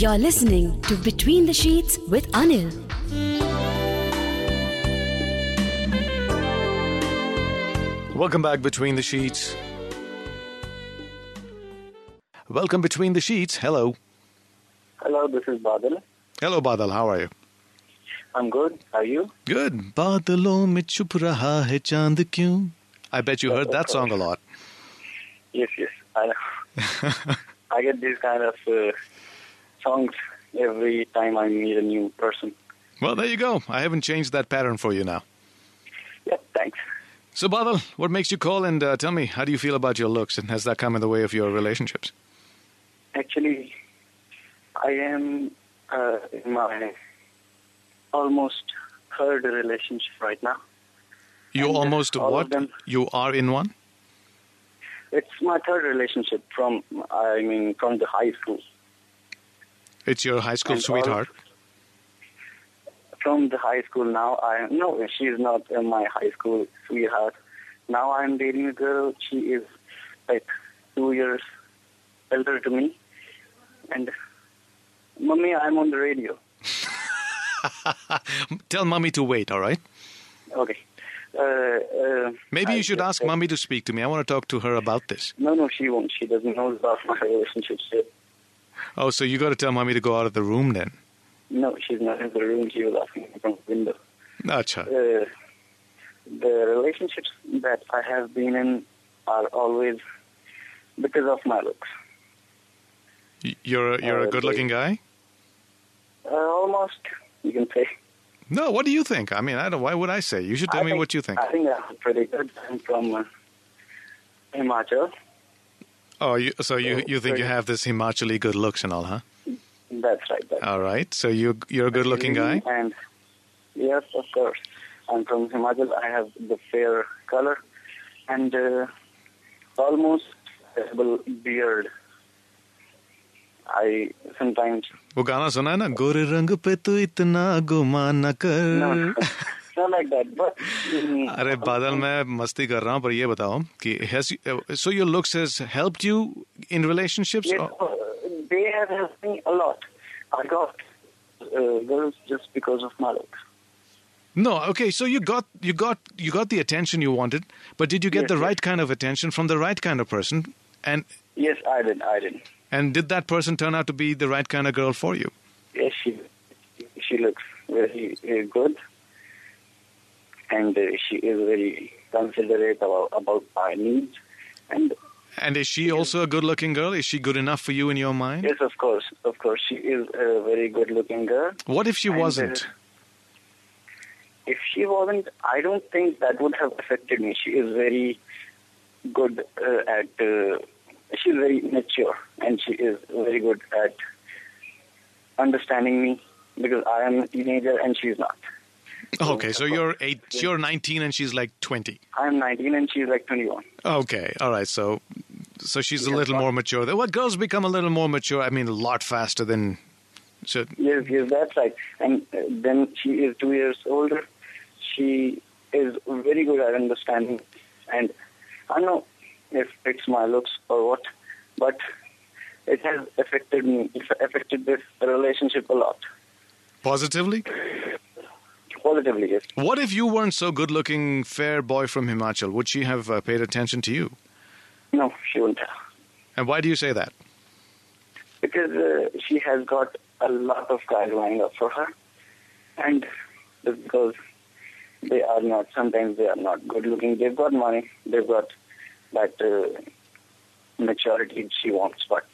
You're listening to Between the Sheets with Anil. Welcome back, Between the Sheets. Welcome, Between the Sheets. Hello. Hello, this is Badal. Hello, Badal. How are you? I'm good. How are you? Good. Badalo chup raha hai chand kyun? I bet you heard that song a lot. Yes, yes. I know. I get these kind of uh, songs every time I meet a new person. Well, there you go. I haven't changed that pattern for you now. Yeah, thanks. So, Badal, what makes you call and uh, tell me, how do you feel about your looks and has that come in the way of your relationships? Actually, I am uh, in my almost third relationship right now. You And, almost what? them- You are in one? It's my third relationship from, I mean, from the high school. It's your high school And sweetheart. From the high school now, I no, she's not uh, my high school sweetheart. Now I'm dating a girl. She is like two years elder to me, and mommy, I'm on the radio. Tell mommy to wait, all right? Okay. Uh, uh, Maybe I you should ask mommy to speak to me. I want to talk to her about this. No, no, she won't. She doesn't know about my relationship. yet. Oh, so you got to tell mommy to go out of the room then. No, she's not in the room. She was asking from the window. Acha. Uh, the relationships that I have been in are always because of my looks. You're a, you're a Uh, good-looking guy. Uh, almost, you can say. No, what do you think? I mean, I don't. Why would I say? You should tell I me think- what you think. I think I'm pretty good. I'm from uh, Himachal. Oh, you, so you Oh, you think you sorry. have this Himachali good looks and all, huh? That's right. That's All right. So you you're a good-looking guy. And yes, of course. I'm from Himachal. I have the fair color and uh, almost visible beard. I sometimes वो गाना सुना है ना गोरे रंग पे तू इतना गुमान न no, कर not like that. But mm, अरे बादल मैं मस्ती कर रहा हूँ पर ये बताओ कि has so your looks has helped you in relationships yes, or- uh, they have helped me a lot. I got uh, girls just because of my looks. no okay so you got you got you got the attention you wanted but did you get Yes, the yes. right kind of attention from the right kind of person and Yes, I did. I did. and did that person turn out to be the right kind of girl for you Yes, she she looks very uh, good, and uh, she is very considerate about, about my needs. And and is she also a good looking girl is she good enough for you in your mind yes, of course, of course, she is a very good-looking girl. what if she And, uh, wasn't If she wasn't, I don't think that would have affected me. She is very good uh, at. Uh, she's very mature, and she is very good at understanding me because I am a teenager and she's not. okay so you're eight you're 19 and she's like 20 I'm 19 and she's like 21. Okay, all right. So, so she's a little more mature. Well, girls become a little more mature. I mean, a lot faster than. So, Yes, yes, that's right. And uh, then she is two years older. She is very good at understanding. And I don't know if it's my looks or what, but it has affected me. It affected this relationship a lot. positively, Positively, yes. what if you weren't so good-looking, fair boy from Himachal? Would she have uh, paid attention to you? No, she wouldn't. have. And why do you say that? Because uh, she has got a lot of guys lined up for her. And because they are not, sometimes they are not good looking. They've got money. They've got that uh, maturity she wants, but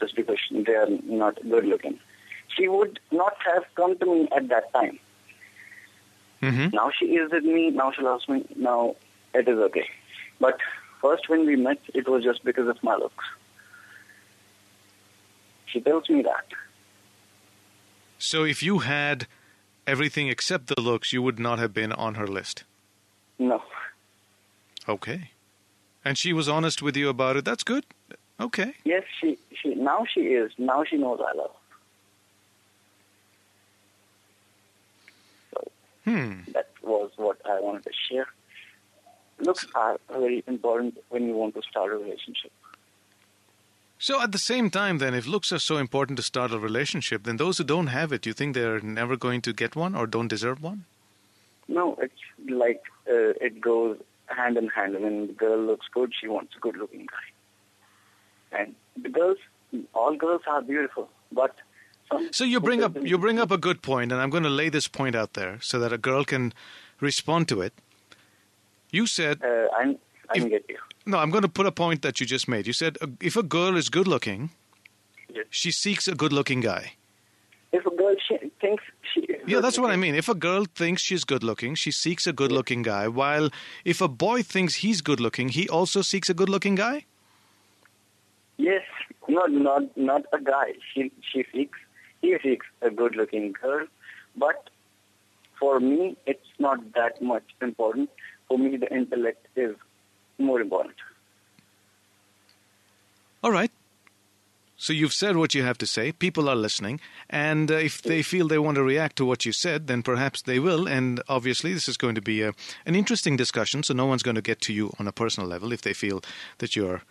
just because they are not good looking. She would not have come to me at that time. Mm-hmm. Now she is with me. Now she loves me. Now it is okay. But first, when we met, it was just because of my looks. She tells me that. So, if you had everything except the looks, you would not have been on her list. No. Okay. And she was honest with you about it. That's good. Okay. Yes, she she now she is. Now she knows I love. her. So Hmm. that was what I wanted to share. Looks are very important when you want to start a relationship. So at the same time, then, if looks are so important to start a relationship, then those who don't have it, do you think they're never going to get one or don't deserve one? No, it's like uh, it goes hand in hand. When the girl looks good, she wants a good-looking guy. And the girls, all girls are beautiful, but So you bring up you bring up a good point, and I'm going to lay this point out there so that a girl can respond to it. You said Uh, I'm, I If- get you. no. I'm going to put a point that you just made. You said uh, if a girl is good looking, Yes. she seeks a good looking guy. If a girl she thinks she Yeah, that's what I mean. If a girl thinks she's good looking, she seeks a good looking guy. While if a boy thinks he's good looking, he also seeks a good looking guy. Yes, not not not a guy. She she seeks he seeks a good-looking girl, but for me, it's not that much important. For me, the intellect is more important. All right. So you've said what you have to say. People are listening, and uh, if they feel they want to react to what you said, then perhaps they will. And obviously, this is going to be a, an interesting discussion. So no one's going to get to you on a personal level if they feel that you're,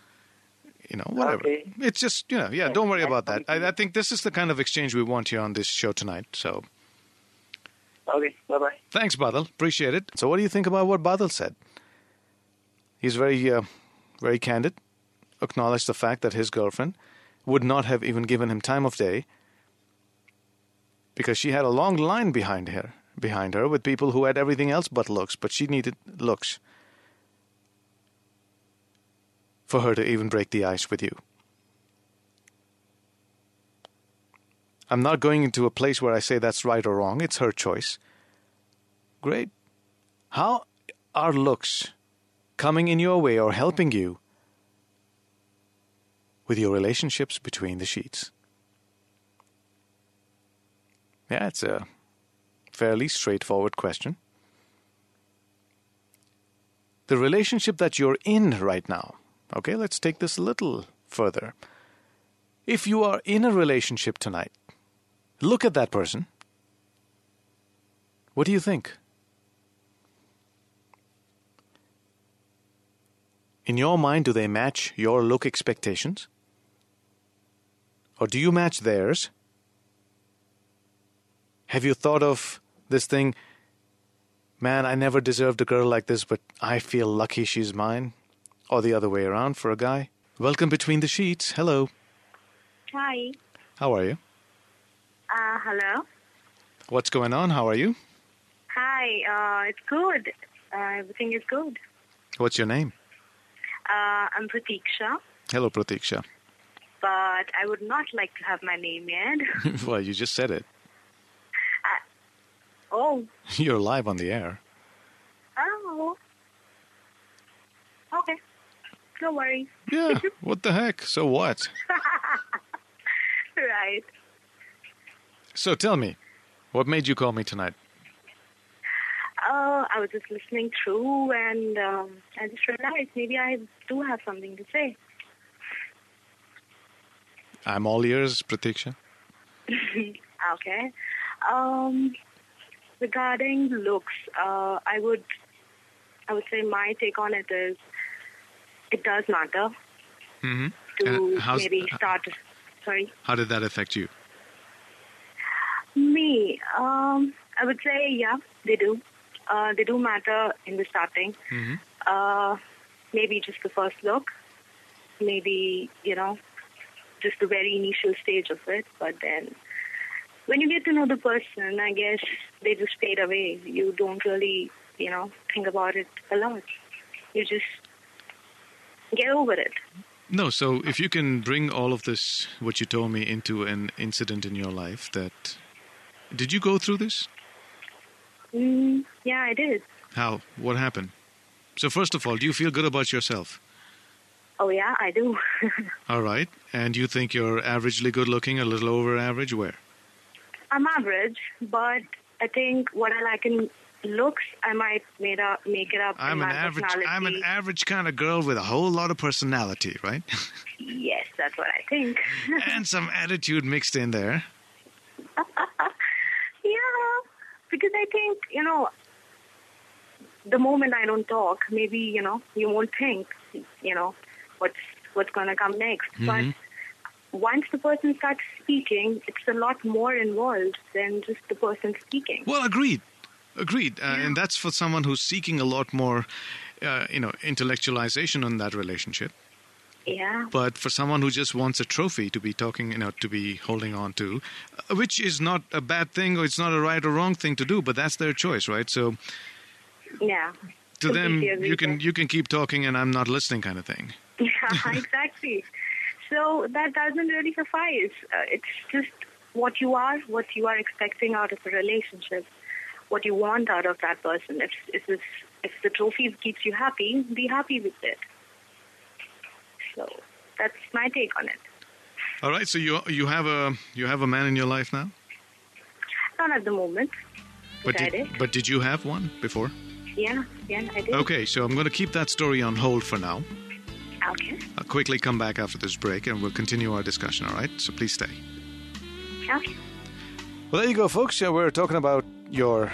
you know, whatever. Okay. It's just you know, yeah. Don't worry about that. I, I think this is the kind of exchange we want here on this show tonight. So Okay, bye bye. thanks, Badal. Appreciate it. So what do you think about what Badal said? He's very, uh, very candid. Acknowledged the fact that his girlfriend would not have even given him time of day because she had a long line behind her behind her with people who had everything else but looks but she needed looks for her to even break the ice with you i'm not going into a place where i say that's right or wrong it's her choice great how are looks coming in your way or helping you with your relationships between the sheets? Yeah, it's a fairly straightforward question. The relationship that you're in right now, okay, let's take this a little further. If you are in a relationship tonight, look at that person. What do you think? In your mind, do they match your look expectations? Or do you match theirs? Have you thought of this thing? Man, I never deserved a girl like this, but I feel lucky she's mine. Or the other way around for a guy. Welcome between the sheets. Hello. Hi. How are you? Uh, hello. What's going on? How are you? Hi. Uh, it's good. Uh, everything is good. What's your name? Uh, I'm Pratiksha, Hello, Pratiksha. but I would not like to have my name yet. well, you just said it. oh. You're live on the air. Oh. Okay. No worries. Yeah, what the heck? So what? Right. So tell me, what made you call me tonight? Uh, I was just listening through and um, I just realized maybe I do have something to say. I'm all ears, Pratiksha. Okay. Um, regarding looks, uh, I would, I would say my take on it is, it does matter Mm-hmm. to maybe start. Sorry, How did that affect you? me. Um, I would say yeah, they do. Uh, they do matter in the starting. Mhm. Uh, maybe just the first look. Maybe you know, just the very initial stage of it. But then, when you get to know the person, I guess they just fade away. You don't really, you know, think about it a lot. You just get over it. No, so if you can bring all of this, what you told me, into an incident in your life that. Did you go through this? Mm, yeah, I did. How? What happened? So, first of all, do you feel good about yourself? Oh yeah, I do. All right. And you think you're averagely good looking, a little over average? Where? I'm average, but I think what I like in looks, I might made up, make it up I'm an average. I'm an average kind of girl with a whole lot of personality, right? Yes, that's what I think. and some attitude mixed in there. yeah, because I think you know, the moment I don't talk, maybe you know you won't think, you know, what's what's gonna come next. But Mhm. once the person starts speaking, it's a lot more involved than just the person speaking. Well, agreed, agreed, uh, and that's for someone who's seeking a lot more, uh, you know, intellectualization on that relationship. Yeah. But for someone who just wants a trophy to be talking, you know, to be holding on to, uh, which is not a bad thing or it's not a right or wrong thing to do, but that's their choice, right? So Yeah. to them, you can you can keep talking and I'm not listening, kind of thing. Yeah, exactly. So that doesn't really suffice. Uh, it's just what you are, what you are expecting out of a relationship, what you want out of that person. If if this, if the trophy keeps you happy, be happy with it. So that's my take on it. All right, so you you have a you have a man in your life now, Not at the moment. but But did, did. but did you have one before? Yeah, yeah, I did. Okay, so I'm going to keep that story on hold for now. Okay. I'll quickly come back after this break and we'll continue our discussion. All right, so please stay. Okay. Well, there you go, folks. Yeah, we're talking about your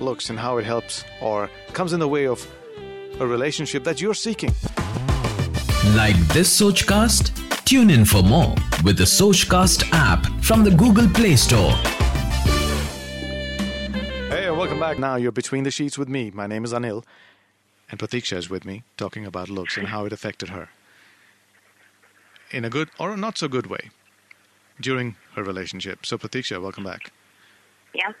looks and how it helps or comes in the way of a relationship that you're seeking. Like this Sochcast? Tune in for more with the Sochcast app from the Google Play Store. Hey, welcome back. Now you're between the sheets with me. My name is Anil, and Pratiksha is with me talking about looks and how it affected her in a good or a not so good way during her relationship. So, Pratiksha, welcome back. Yeah.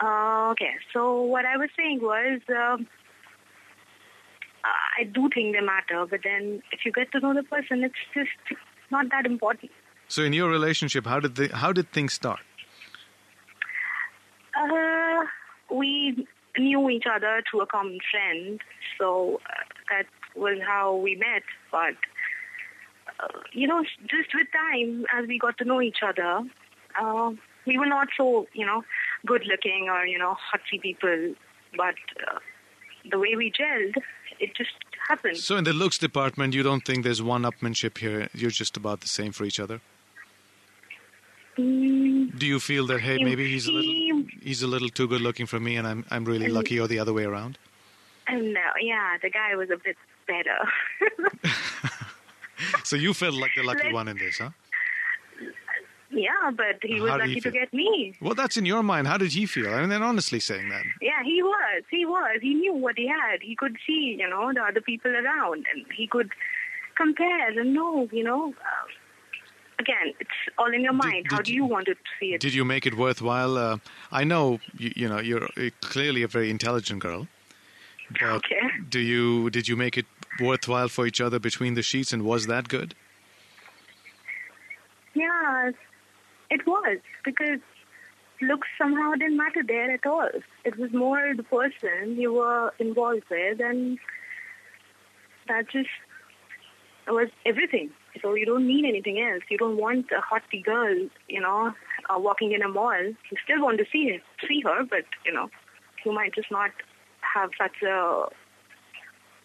Uh, okay, so what I was saying was, um, I do think they matter, but then if you get to know the person, it's just not that important. So, in your relationship, how did the, how did things start? Uh, we knew each other through a common friend, so uh, that was how we met. But uh, you know, just with time, as we got to know each other, uh, we were not so you know good looking or you know hotsy people, but uh, the way we gelled, it just happened. So, in the looks department, you don't think there's one upmanship here? You're just about the same for each other. Mm, Do you feel that hey, maybe he's a little he's a little too good looking for me, and I'm I'm really lucky, or the other way around? and uh, yeah, the guy was a bit better. So you felt like the lucky Let's- one in this, huh? Yeah, but he was How lucky to get me. Well, that's in your mind. How did he feel? I mean, they're honestly saying that. Yeah, he was. He was. He knew what he had. He could see, you know, the other people around, and he could compare and know, you know. Uh, again, it's all in your mind. How did do you- you want to see it? Did you make it worthwhile? Uh, I know you, you know you're uh, clearly a very intelligent girl. Okay. Do you did you make it worthwhile for each other between the sheets, and was that good? Yeah, it was because looks somehow didn't matter there at all. It was more the person you were involved with, and that just was everything. So you don't need anything else. You don't want a hottie girl, you know, uh, walking in a mall. You still want to see her, see her, but you know, you might just not have such a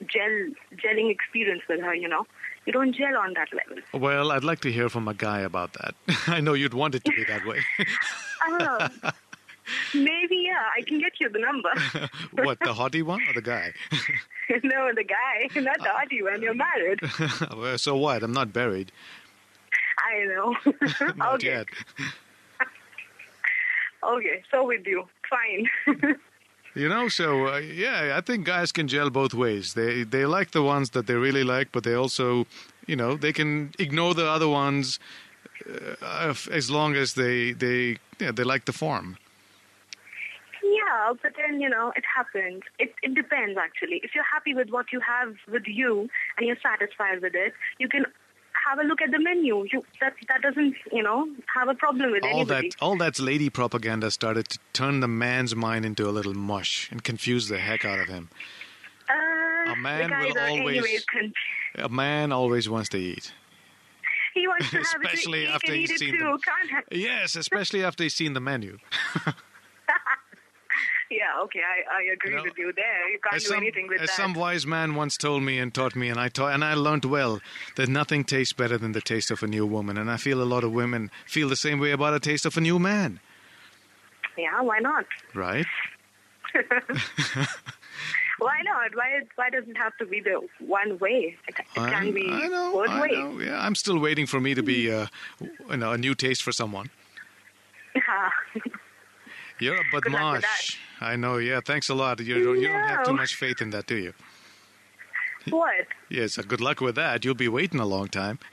gel gelling experience with her. You know, you don't gel on that level. Well, I'd like to hear from a guy about that. I know you'd want it to be that way. Oh, maybe, yeah. I can get you the number. what, the hottie one or the guy? no, the guy, not the hottie one. You're married. well, so what? I'm not buried. I know. Not okay. yet. Okay, so with you. Fine. You know, so uh, yeah, I think guys can gel both ways. They they like the ones that they really like, but they also, you know, they can ignore the other ones uh, as long as they they yeah, they like the form. yeah, but then, you know, it happens. It, it depends, actually. If you're happy with what you have with you and you're satisfied with it, you can have a look at the menu. You That, that doesn't, you know, have a problem with anybody. All that all that's lady propaganda started to turn the man's mind into a little mush and confuse the heck out of him. Uh, A man will always- con- A man always wants to eat. he wants to have Especially it. He after can he's seen too. have, Yes, especially after he's seen the menu. yeah, okay, I, I agree You know, with you there. You can't do some, anything with as that. some wise man once told me and taught me, and I taught, and I learned well that nothing tastes better than the taste of a new woman. And I feel a lot of women feel the same way about a taste of a new man, Yeah, why not? right? Why not? Why why does it have to be the one way? It, it can be I know, both I ways. know. Yeah, I'm still waiting for me to be, uh, you know, a new taste for someone. You're a Good luck badmash. I know. Yeah, thanks a lot. You don't, you don't have too much faith in that, do you? what? Yes. uh, good luck with that. You'll be waiting a long time.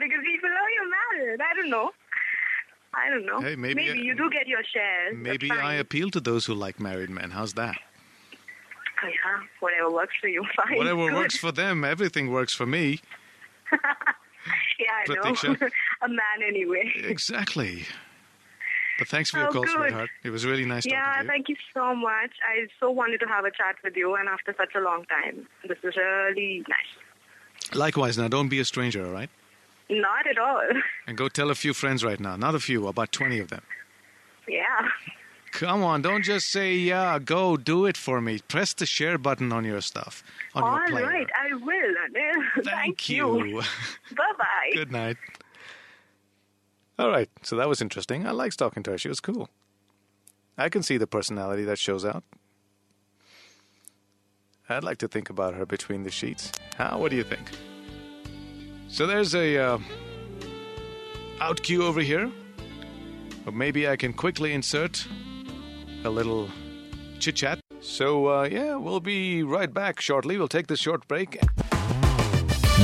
Because people know you're married. I don't know. I don't know. Hey, maybe I- you do get your share. Maybe I appeal to those who like married men. How's that? Oh, yeah, whatever works for you. Fine. Whatever good. works for them, everything works for me. Yeah, I know. A man anyway. Exactly. But thanks for your Oh, call, good. sweetheart. It was really nice Yeah, talking to you. thank you so much. I so wanted to have a chat with you, and after such a long time, this is really nice. Likewise, now don't be a stranger, all right? Not at all. And go tell a few friends right now. Not a few, about 20 of them. Yeah. Come on, don't just say, yeah, go do it for me. Press the share button on your stuff, on All your right, I will. Anil. Thank, you. you. Bye bye. Good night. All right, so that was interesting. I liked talking to her. She was cool. I can see the personality that shows out. I'd like to think about her between the sheets. How? What do you think? So there's a uh, out cue over here. But maybe I can quickly insert a little chit chat. So uh, yeah, we'll be right back shortly. We'll take this short break.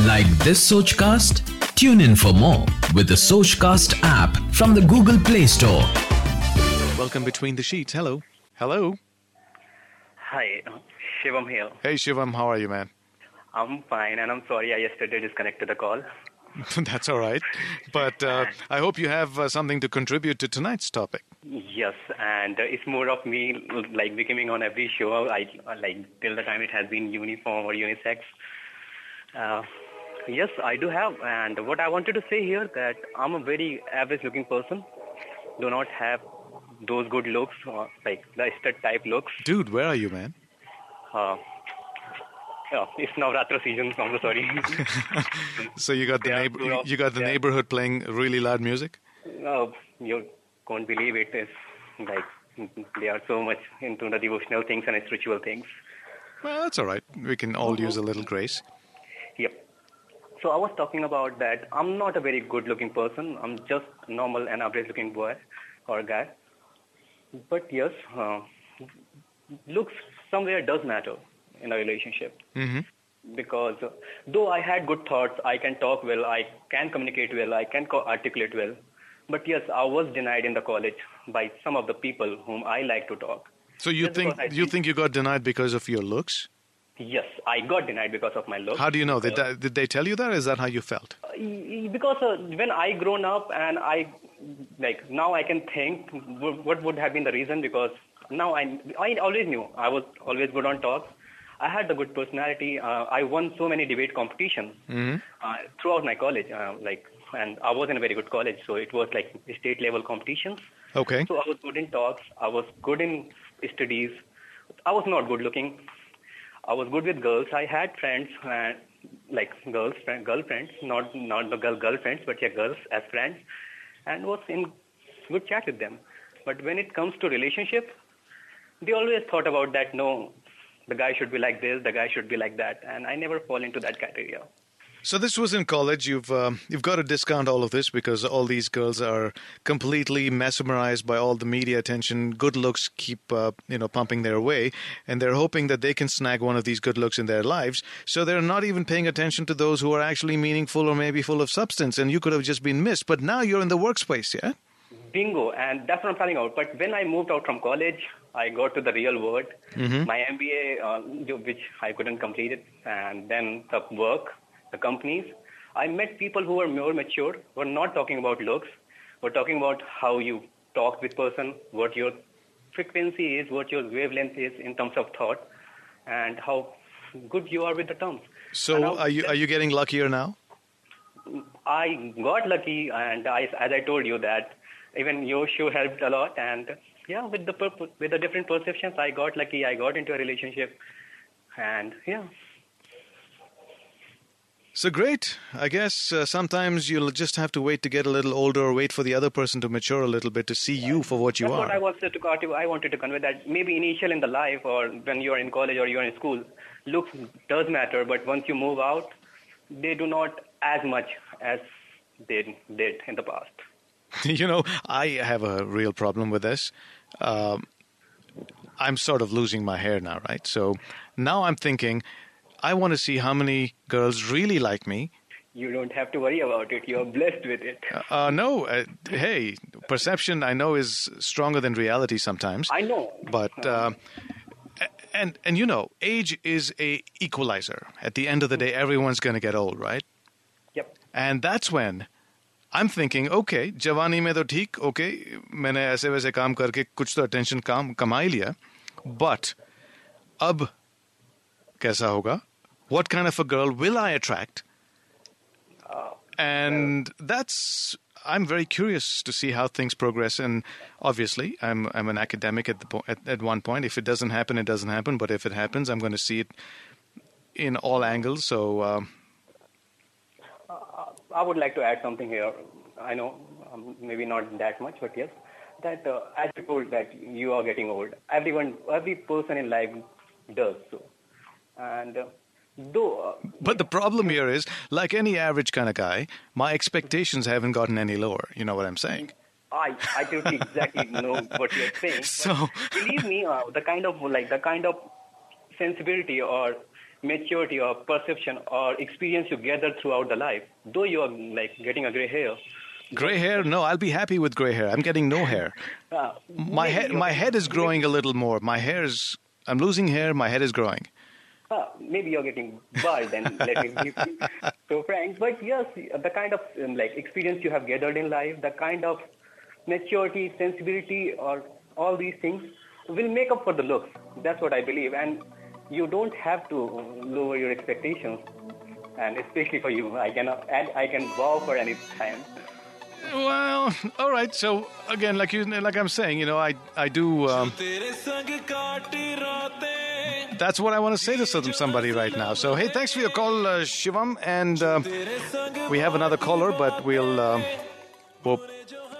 Like this Sochcast? Tune in for more with the Sochcast app from the Google Play Store. Welcome between the sheets. Hello. Hello. Hi, Shivam here. Hey Shivam, how are you, man? I'm fine, and I'm sorry I yesterday disconnected the call. That's all right. But uh, I hope you have uh, something to contribute to tonight's topic. Yes, and uh, it's more of me like becoming on every show. I like till the time it has been uniform or unisex. Uh, yes, I do have, and what I wanted to say here that I'm a very average-looking person. Do not have those good looks, or like the stud type looks. Dude, where are you, man? Uh, yeah, it's Navratra season. I'm so sorry. So you got the Yeah, neighbor, well, you got the yeah. neighborhood playing really loud music. No, you can't believe it. It's like they are so much into the devotional things and spiritual things. Well, that's all right. We can all use a little grace. Yep. So I was talking about that. I'm not a very good-looking person. I'm just normal and average-looking boy or guy. But yes, uh, looks somewhere does matter in a relationship. hmm because uh, though I had good thoughts, I can talk well, I can communicate well, I can co- articulate well. But yes, I was denied in the college by some of the people whom I like to talk. So you Just think you think you got denied because of your looks? Yes, I got denied because of my looks. How do you know? Did, that, did they tell you that? Or is that how you felt? Uh, because uh, when I grown up and I like now I can think what would have been the reason because now I I always knew I was always good on talks. I had the good personality. Uh, I won so many debate competitions uh, throughout my college. Uh, like and I was in a very good college, so it was like state level competitions. Okay. So I was good in talks. I was good in studies. I was not good looking. I was good with girls. I had friends, uh, like girls, friend, girlfriends, not not the girl girlfriends, but yeah, girls as friends, and was in good chat with them. But when it comes to relationship, they always thought about that. No, the guy should be like this, the guy should be like that, and I never fall into that criteria. So this was in college. You've um, you've got to discount all of this because all these girls are completely mesmerized by all the media attention. Good looks keep uh, you know pumping their way, and they're hoping that they can snag one of these good looks in their lives. So they're not even paying attention to those who are actually meaningful or maybe full of substance. And you could have just been missed, but now you're in the workspace, yeah. Bingo, and that's what I'm telling out. But when I moved out from college, I got to the real world. My MBA, uh, which I couldn't complete it, and then the work, the companies. I met people who were more mature, were not talking about looks, were talking about how you talk with person, what your frequency is, what your wavelength is in terms of thought, and how good you are with the terms. So now- are you are you getting luckier now? I got lucky, and I, as I told you that even your show helped a lot. And yeah, with the with the different perceptions, I got lucky. I got into a relationship, and yeah, So great. I guess uh, sometimes you'll just have to wait to get a little older or wait for the other person to mature a little bit to see you for what you That's are. what I wanted to got- I wanted to convey that maybe initial in the life or when you're in college or you're in school, looks does matter, but once you move out, they do not as much as they did in the past. you know, I have a real problem with this. Um, I'm sort of losing my hair now, right? So now I'm thinking, I want to see how many girls really like me. You don't have to worry about it. You're blessed with it. Uh, no, uh, hey, perception I know is stronger than reality sometimes. I know. But uh, and and you know, age is a equalizer. At the end of the day, everyone's going to get old, right? Yep. And that's when I'm thinking, okay, जवानी में तो ठीक, okay, मैंने ऐसे वैसे काम करके कुछ तो attention काम कमा ही लिया, but अब कैसा होगा? What kind of a girl will I attract? And that's I'm very curious to see how things progress. And obviously, I'm I'm an academic at the po- at, at one point. If it doesn't happen, it doesn't happen. But if it happens, I'm going to see it in all angles. So. Um, I would like to add something here. I know um, maybe not that much, but yes, that uh, as you told that you are getting old. Everyone, every person in life does so, and uh, though uh, But the problem here is, like any average kind of guy, my expectations haven't gotten any lower. You know what I'm saying? I I totally exactly know what you're saying. So- believe me, uh, the kind of like the kind of sensibility or maturity or perception or experience you gather throughout the life, though you are like getting a gray hair. Gray hair? No, I'll be happy with gray hair. I'm getting no hair. Uh, My head, my head is growing a little more. My hair is. I'm losing hair. My head is growing. Uh, maybe you're getting bald and let me be so frank. But yes, the kind of um, like experience you have gathered in life, the kind of maturity, sensibility, or all these things will make up for the looks. That's what I believe. And you don't have to lower your expectations. And especially for you, I can and I can vow for any time. Well, all right. So again, like you, like I'm saying, you know, I, I do. Um, that's what I want to say to somebody right now. So hey, thanks for your call, uh, Shivam, and um we have another caller, but we'll, um we'll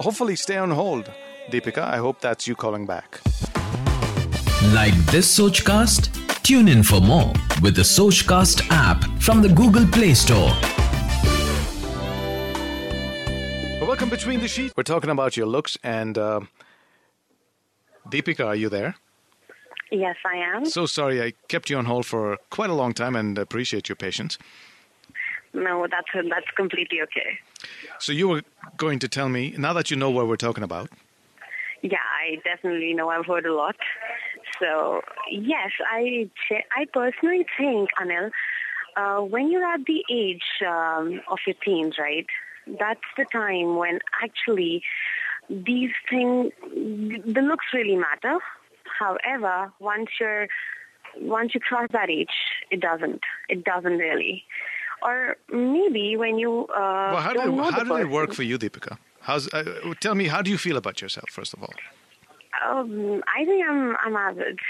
hopefully stay on hold. Deepika, I hope that's you calling back. Like this Sochcast? Tune in for more with the Sochcast app from the Google Play Store. Welcome between the sheets. We're talking about your looks, and uh, Deepika, are you there? Yes, I am. So sorry, I kept you on hold for quite a long time, and appreciate your patience. No, that's that's completely okay. So you were going to tell me now that you know what we're talking about. Yeah, I definitely know. I've heard a lot. So yes, I I personally think Anil, uh, when you're at the age um, of your teens, right? That's the time when actually these things, the looks really matter. However, once you're once you cross that age, it doesn't. It doesn't really. Or maybe when you uh, Well, how did it, how did it work for you, Deepika? How's uh, tell me how do you feel about yourself first of all? Um, I think I'm I'm average.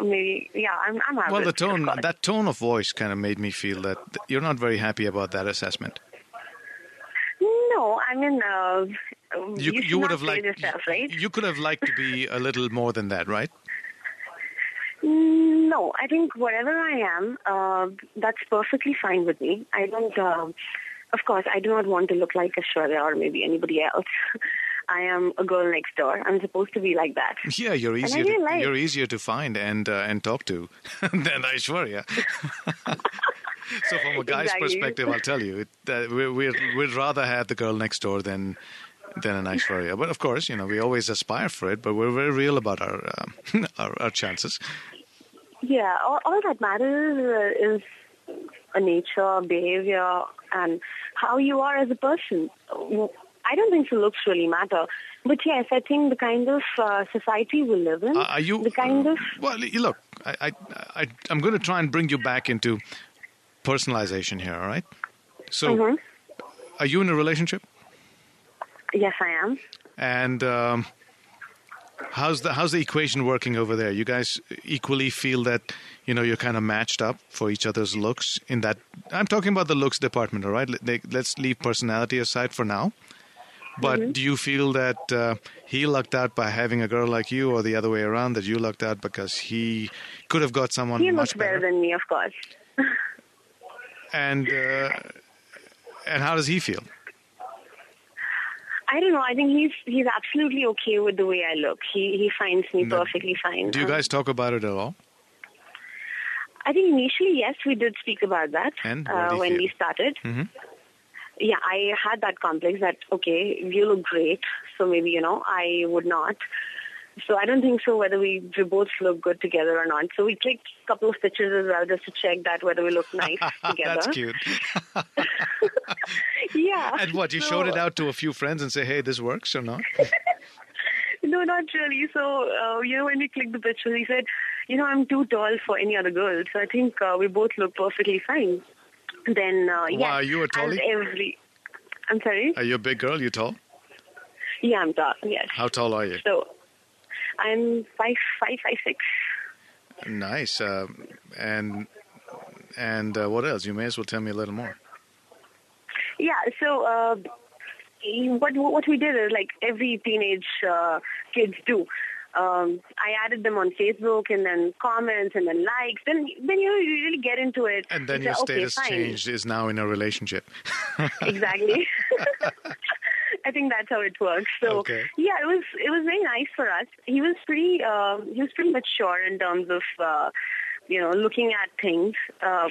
Maybe yeah, I'm I'm average. Well, the tone that tone of voice kind of made me feel that you're not very happy about that assessment. No, I mean uh, You you, you would have liked yourself, right? you could have liked to be a little more than that, right? No, I think whatever I am, uh, that's perfectly fine with me. I don't. Uh, of course, I do not want to look like Aishwarya or maybe anybody else. I am a girl next door. I'm supposed to be like that. Yeah, you're easier to, like- you're easier to find and uh, and talk to than Aishwarya. so from a guy's Exactly. perspective, I'll tell you, it, uh, we we'd, we'd rather have the girl next door than than an Aishwarya. But of course, you know, we always aspire for it, but we're very real about our uh, our, our chances. Yeah, all, all that matters uh, is a nature, behavior, and how you are as a person. I don't think the looks really matter. But yes, I think the kind of uh, society we live in, Uh, are you the kind of well? Look, I, I, I I'm going to try and bring you back into personalization here. All right. So, Mhm. are you in a relationship? yes, I am. And um, How's the how's the equation working over there? You guys equally feel that you know you're kind of matched up for each other's looks in that. I'm talking about the looks department, all right. Let- Let's leave personality aside for now. But Mm-hmm. do you feel that uh, he lucked out by having a girl like you, or the other way around, that you lucked out because he could have got someone He much looks better better? than me, of course. and uh, and how does he feel? I don't know. I think he's he's absolutely okay with the way I look. He he finds me No. perfectly fine. Do you guys talk about it at all? I think initially, yes, we did speak about that uh, when feel? we started. Mhm. Yeah, I had that complex that okay, you look great, so maybe you know I would not. So I don't think so whether we, we both look good together or not. So we clicked a couple of pictures as well just to check that whether we look nice together. That's cute. Yeah. And what you So- showed it out to a few friends and say, "Hey, this works or not?" No, not really. So, uh, you know, when we clicked the picture, he said, you know, I'm too tall for any other girl. So I think uh, we both look perfectly fine. Then, uh, yeah. Why, are you a tallie? every... I'm sorry? Are you a big girl? You tall? Yeah, I'm tall, yes. How tall are you? So I'm five, five, five, six. Nice. Uh, and and uh, what else? You may as well tell me a little more. Yeah, so uh, what what we did is like every teenage uh, kids do. Um, I added them on Facebook and then comments and then likes. Then then you know you really get into it. And then You your say, status fine. changed is now in a relationship. exactly. I think that's how it works. So Okay. yeah, it was it was very nice for us. He was pretty uh, he was pretty mature in terms of uh, you know looking at things. Uh,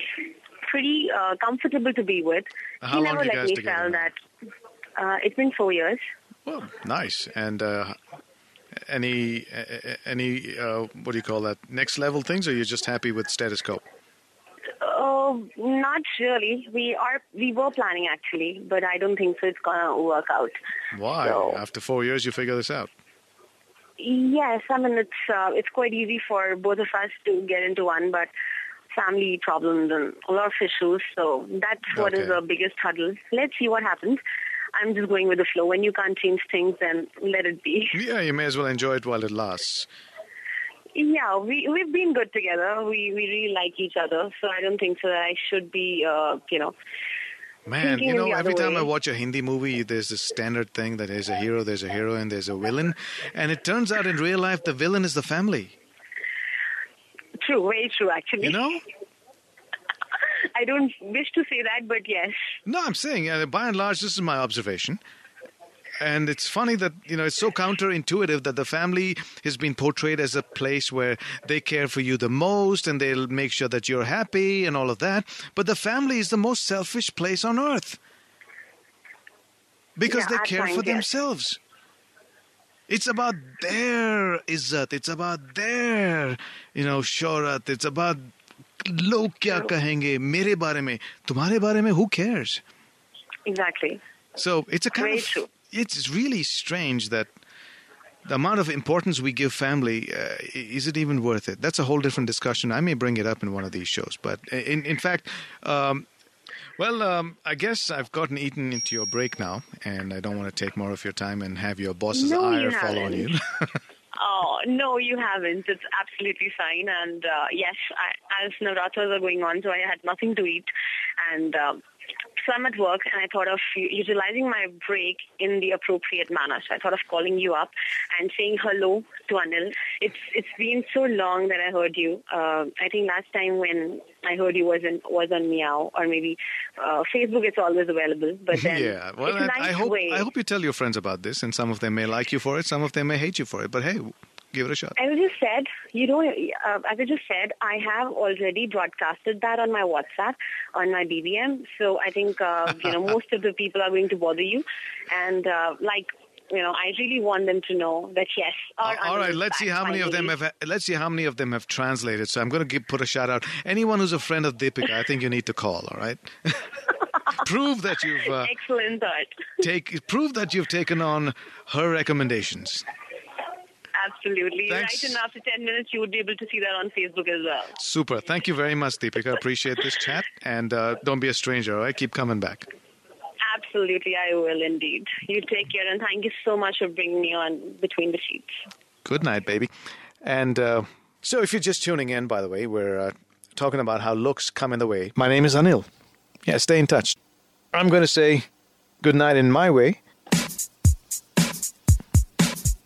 pretty uh, comfortable to be with. How he long never you let guys me together that. Uh, it's been four years. Well, nice. And uh, any uh, any uh, what do you call that? Next level things, or you're just happy with status quo? Not really. We are we were planning actually, but I don't think so. It's gonna work out. Why? So- After four years, you figure this out. Yes, I mean it's uh, it's quite easy for both of us to get into one, but family problems and a lot of issues. So that's what is Okay. the biggest hurdle. Let's see what happens. I'm just going with the flow. When you can't change things, then let it be. Yeah, you may as well enjoy it while it lasts. Yeah, we we've been good together. We we really like each other, so I don't think so that I should be, uh, you know. Man, you know, every time I watch a Hindi movie, there's this standard thing that there's a hero, there's a heroine, there's a villain. And it turns out in real life, the villain is the family. True, very true. Actually, You know? I don't wish to say that, but yes. No, I'm saying, uh, by and large, this is my observation And it's funny that, you know, it's so counterintuitive that the family has been portrayed as a place where they care for you the most and they'll make sure that you're happy and all of that. But the family is the most selfish place on earth because Yeah, they at care for times, yes. themselves. It's about their izzat. It's about their, you know, shorat. It's about लोग क्या कहेंगे मेरे बारे में तुम्हारे बारे में who cares Exactly. so it's a kind Very of true. it's really strange that the amount of importance we give family uh, is it even worth it that's a whole different discussion i may bring it up in one of these shows but in in fact um, well um, i guess i've gotten eaten into your break now and i don't want to take more of your time and have your boss's No, ire fall on you Oh, no, you haven't. It's absolutely fine. And uh, yes, I, as Navratras are going on, so I had nothing to eat. And um, so I'm at work, and I thought of utilizing my break in the appropriate manner. So I thought of calling you up and saying hello to Anil. It's It's been so long that I heard you. Uh, I think last time when I heard you was, in, was on Meow, or maybe uh, Facebook, it's always available. But then yeah well I, nice I hope way. i hope you tell your friends about this and some of them may like you for it some of them may hate you for it but hey give it a shot As I just said, you know, uh, as I just said, I have already broadcasted that on my WhatsApp, on my BBM. So I think, uh, you know, most of the people are going to bother you. And, uh, like, you know, I really want them to know that, yes, our all Anil let's see how many of them have. Let's see how many of them have translated. So I'm going to give, put a shout out. Anyone who's a friend of Deepika, I think you need to call. All right, prove that you've uh, Excellent thought. take prove that you've taken on her recommendations. Absolutely. Thanks. Right in after 10 minutes, you would be able to see that on Facebook as well. Super. Thank you very much, Deepika. Appreciate this chat, and uh, don't be a stranger. All right, keep coming back. Absolutely, I will indeed. You take care, and thank you so much for bringing me on Between the Sheets. Good night, baby. And uh, so, if you're just tuning in, by the way, we're uh, talking about how looks come in the way. My name is Anil. Yeah, stay in touch. I'm going to say good night in my way.